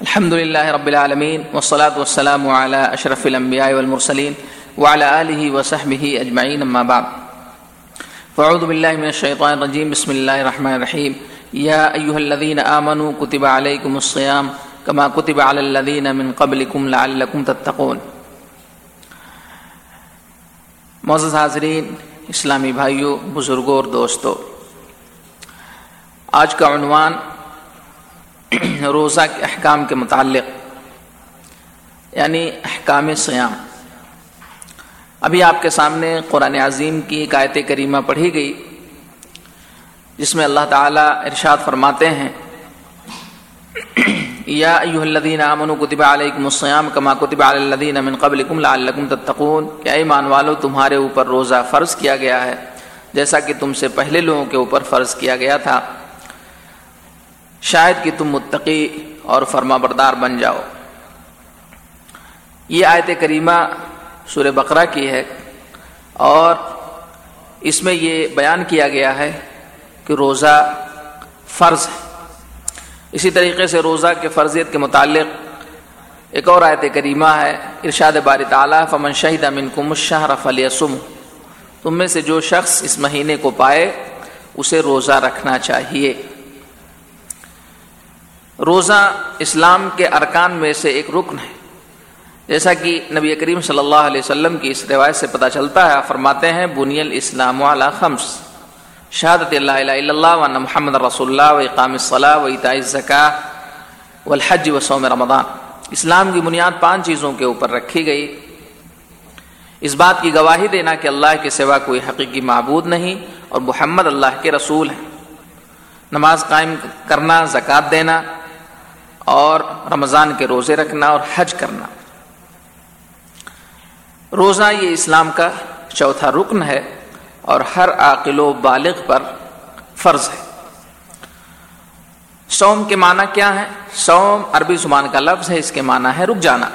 الحمد لله رب العالمين والصلاة والسلام على أشرف الأنبياء والمرسلين وعلى آله وصحبه أجمعين أما بعد. فأعوذ بالله من الشيطان الرجيم. بسم الله الرحمن الرحيم. يا أيها الذين آمنوا كتب عليكم الصيام كما كتب على الذين من قبلكم لعلكم تتقون. معزز حاضرین، اسلامی بھائیوں بزرگوں اور دوستوں آج کا عنوان روزہ کے احکام کے متعلق یعنی احکام سیام ابھی آپ کے سامنے قرآن عظیم کی ایک آیت کریمہ پڑھی گئی، جس میں اللہ تعالیٰ ارشاد فرماتے ہیں، یا ایوہ الذین آمنوا کتب علیکم الصیام کما کتب علی الذین من قبلکم لعلکم تتقون۔ کہ ایمان والو، تمہارے اوپر روزہ فرض کیا گیا ہے؟ جیسا کہ تم سے پہلے لوگوں کے اوپر فرض کیا گیا تھا۔ شاید کہ تم متقی اور فرما بردار بن جاؤ۔ یہ آیت کریمہ سور بقرہ کی ہے اور اس میں یہ بیان کیا گیا ہے کہ روزہ فرض ہے۔ اسی طریقے سے روزہ کے فرضیت کے متعلق ایک اور آیت کریمہ ہے، ارشاد بار تعالیٰ، فمن شہید امن کو مشہر فلیسم تم میں سے جو شخص اس مہینے کو پائے، اسے روزہ رکھنا چاہیے۔ روزہ اسلام کے ارکان میں سے ایک رکن ہے۔ جیسا کہ نبی کریم صلی اللہ علیہ وسلم کی اس روایت سے پتہ چلتا ہے، فرماتے ہیں، بنی الاسلام علی خمس۔ شہادت اللہ الہ الا اللہ و محمد رسول اللہ و اقام الصلاح و اطاع الزکا و و سوم رمضان۔ اسلام کی بنیاد پانچ چیزوں کے اوپر رکھی گئی۔ اس بات کی گواہی دینا کہ اللہ کے سوا کوئی حقیقی معبود نہیں اور محمد اللہ کے رسول ہیں۔ نماز قائم کرنا، زکوٰۃ دینا اور رمضان کے روزے رکھنا اور حج کرنا۔ روزہ یہ اسلام کا چوتھا رکن ہے اور ہر عاقل و بالغ پر فرض ہے۔ سوم کے معنی کیا ہے سوم عربی زبان کا لفظ ہے، اس کے معنی ہے رک جانا۔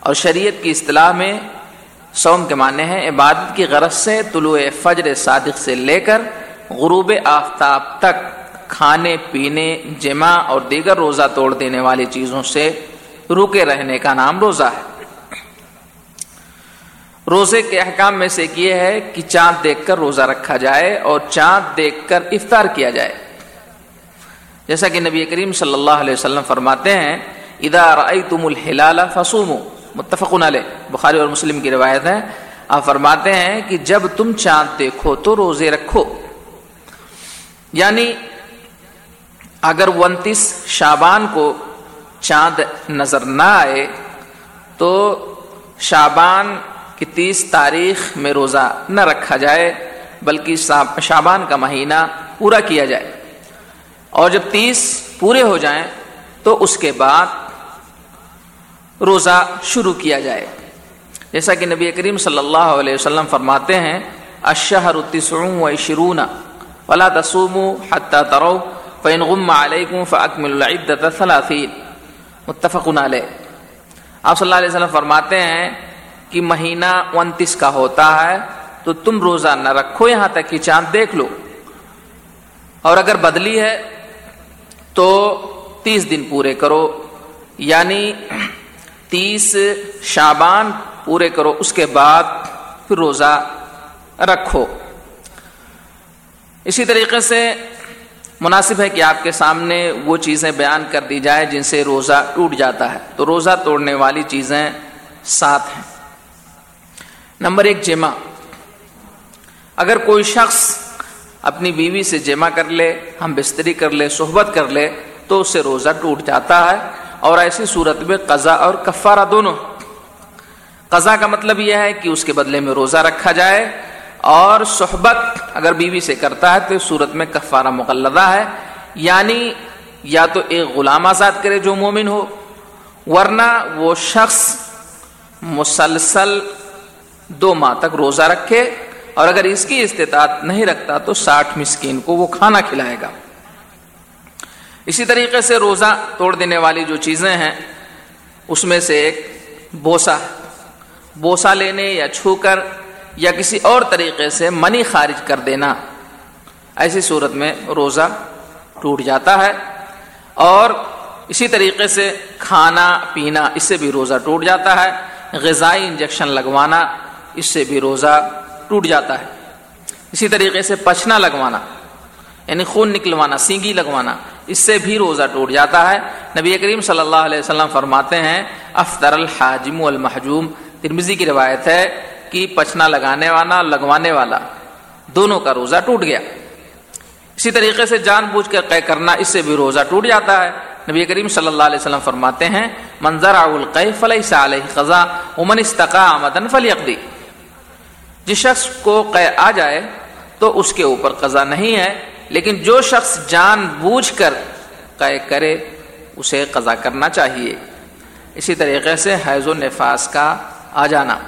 اور شریعت کی اصطلاح میں سوم کے معنی ہے عبادت کی غرض سے طلوع فجر صادق سے لے کر غروب آفتاب تک۔ کھانے، پینے، جمع اور دیگر روزہ توڑ دینے والی چیزوں سے رکے رہنے کا نام روزہ ہے۔ روزے کے احکام میں سے ایک یہ ہے کہ چاند دیکھ کر روزہ رکھا جائے اور چاند دیکھ کر افطار کیا جائے۔ جیسا کہ نبی کریم صلی اللہ علیہ وسلم فرماتے ہیں ادا تم الحلال فسوم متفق علیہ، بخاری اور مسلم کی روایت ہے۔ آپ فرماتے ہیں کہ جب تم چاند دیکھو تو روزے رکھو۔ یعنی اگر انتیس شابان کو چاند نظر نہ آئے تو شابان کی تیس تاریخ میں روزہ نہ رکھا جائے، بلکہ شابان کا مہینہ پورا کیا جائے۔ اور جب تیس پورے ہو جائیں تو اس کے بعد روزہ شروع کیا جائے۔ جیسا کہ نبی کریم صلی اللہ علیہ وسلم فرماتے ہیں اشہر التسعون و عشرون، ولا تصوموا حتى تروا۔ فإن غم عليكم فأكملوا العدة ثلاثين۔ متفق علیہ آپ صلی اللہ علیہ وسلم فرماتے ہیں کہ مہینہ انتیس کا ہوتا ہے تو تم روزہ نہ رکھو، یہاں تک کہ چاند دیکھ لو۔ اور اگر بدلی ہے تو تیس دن پورے کرو۔ یعنی تیس شابان پورے کرو، اس کے بعد پھر روزہ رکھو۔ اسی طریقے سے مناسب ہے کہ آپ کے سامنے وہ چیزیں بیان کر دی جائے جن سے روزہ ٹوٹ جاتا ہے۔ تو روزہ توڑنے والی چیزیں سات ہیں۔ نمبر ایک، جمع۔ اگر کوئی شخص اپنی بیوی سے جمع کر لے، ہم بستری کر لے، صحبت کر لے، تو اس سے روزہ ٹوٹ جاتا ہے۔ اور ایسی صورت میں قضا اور کفارہ دونوں۔ قضا کا مطلب یہ ہے کہ اس کے بدلے میں روزہ رکھا جائے اور صحبت اگر بیوی سے کرتا ہے تو صورت میں کفارہ مقلدہ ہے یعنی یا تو ایک غلام آزاد کرے جو مومن ہو، ورنہ وہ شخص مسلسل دو ماہ تک روزہ رکھے اور اگر اس کی استطاعت نہیں رکھتا تو ساٹھ مسکین کو وہ کھانا کھلائے گا۔ اسی طریقے سے روزہ توڑ دینے والی جو چیزیں ہیں، اس میں سے ایک بوسا بوسا لینے یا چھو کر یا کسی اور طریقے سے منی خارج کر دینا۔ ایسی صورت میں روزہ ٹوٹ جاتا ہے اور اسی طریقے سے کھانا، پینا، اس سے بھی روزہ ٹوٹ جاتا ہے۔ غذائی انجیکشن لگوانا، اس سے بھی روزہ ٹوٹ جاتا ہے۔ اسی طریقے سے پچنا لگوانا یعنی خون نکلوانا سینگی لگوانا، اس سے بھی روزہ ٹوٹ جاتا ہے۔ نبی کریم صلی اللہ علیہ وسلم فرماتے ہیں افطر الحاجم المحجوم ترمزی کی روایت ہے کہ پچنا لگانے والا، لگوانے والا، دونوں کا روزہ ٹوٹ گیا۔ اسی طریقے سے جان بوجھ کر قے کرنا، اس سے بھی روزہ ٹوٹ جاتا ہے۔ نبی کریم صلی اللہ علیہ وسلم فرماتے ہیں منظر القی فلح علیہ خزاں امن استقا آمدن فلی جس شخص کو قے آ جائے تو اس کے اوپر قضا نہیں ہے، لیکن جو شخص جان بوجھ کر قے کرے، اسے قضا کرنا چاہیے۔ اسی طریقے سے حیض و نفاس کا آ جانا۔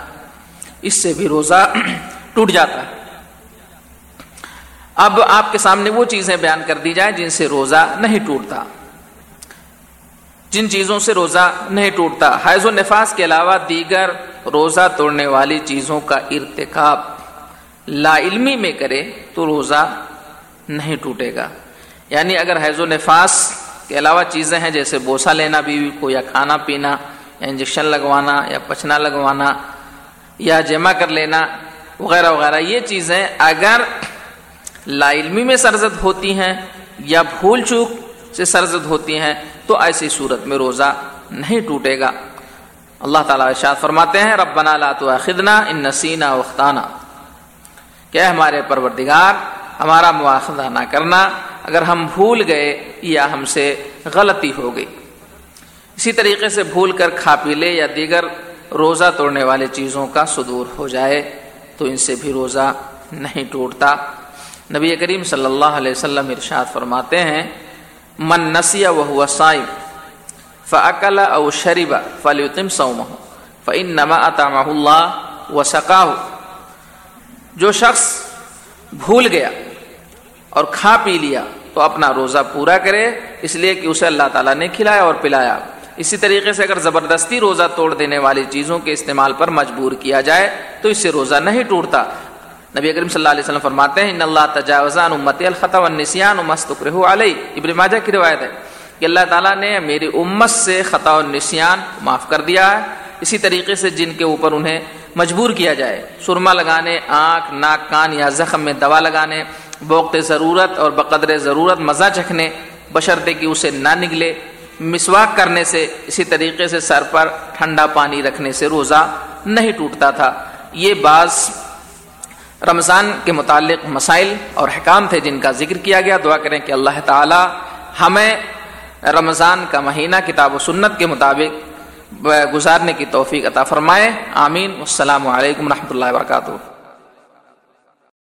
اس سے بھی روزہ ٹوٹ جاتا ہے۔ اب آپ کے سامنے وہ چیزیں بیان کر دی جائیں جن سے روزہ نہیں ٹوٹتا۔ جن چیزوں سے روزہ نہیں ٹوٹتا۔ حیض و نفاس کے علاوہ دیگر روزہ توڑنے والی چیزوں کا ارتکاب لا علمی میں کرے تو روزہ نہیں ٹوٹے گا۔ یعنی اگر حیض و نفاس کے علاوہ چیزیں ہیں جیسے بوسا لینا بیوی کو یا کھانا پینا یا انجیکشن لگوانا یا پچنا لگوانا یا جمع کر لینا، وغیرہ وغیرہ، یہ چیزیں اگر لا علمی میں سرزد ہوتی ہیں یا بھول چوک سے سرزد ہوتی ہیں، تو ایسی صورت میں روزہ نہیں ٹوٹے گا۔ اللہ تعالیٰ ارشاد فرماتے ہیں، ربنا لا تؤاخذنا ان نسینا وختانہ کیا ہمارے پروردگار، ہمارا مواخذہ نہ کرنا، اگر ہم بھول گئے یا ہم سے غلطی ہو گئی۔ اسی طریقے سے بھول کر کھا پی لے یا دیگر روزہ توڑنے والے چیزوں کا صدور ہو جائے تو ان سے بھی روزہ نہیں ٹوٹتا۔ نبی کریم صلی اللہ علیہ وسلم ارشاد فرماتے ہیں، من نسیا وہ سائم فعقل او شریبا فلیتم سوم فعن نما اطام اللہ و جو شخص بھول گیا اور کھا پی لیا تو اپنا روزہ پورا کرے، اس لیے کہ اسے اللہ تعالیٰ نے کھلایا اور پلایا۔ اسی طریقے سے اگر زبردستی روزہ توڑ دینے والی چیزوں کے استعمال پر مجبور کیا جائے، تو اس سے روزہ نہیں ٹوٹتا۔ نبی اکرم صلی اللہ علیہ وسلم فرماتے ہیں، ان اللہ تجاوزان امت الخطا والنسیان مستقرہ علیہ ابن ماجہ کی روایت ہے کہ اللہ تعالیٰ نے میری امت سے خطا و نسیان معاف کر دیا ہے۔ اسی طریقے سے جن کے اوپر انہیں مجبور کیا جائے۔ سرما لگانے، آنکھ، ناک، کان یا زخم میں دوا لگانے، بوقت ضرورت اور بقدر ضرورت مزہ چکھنے، بشرطے کہ اسے نہ نگلے۔ مسواک کرنے سے، اسی طریقے سے سر پر ٹھنڈا پانی رکھنے سے روزہ نہیں ٹوٹتا تھا۔ یہ بعض رمضان کے متعلق مسائل اور حکام تھے جن کا ذکر کیا گیا۔ دعا کریں کہ اللہ تعالی ہمیں رمضان کا مہینہ کتاب و سنت کے مطابق گزارنے کی توفیق عطا فرمائے۔ آمین۔ السلام علیکم و رحمۃ اللہ وبرکاتہ۔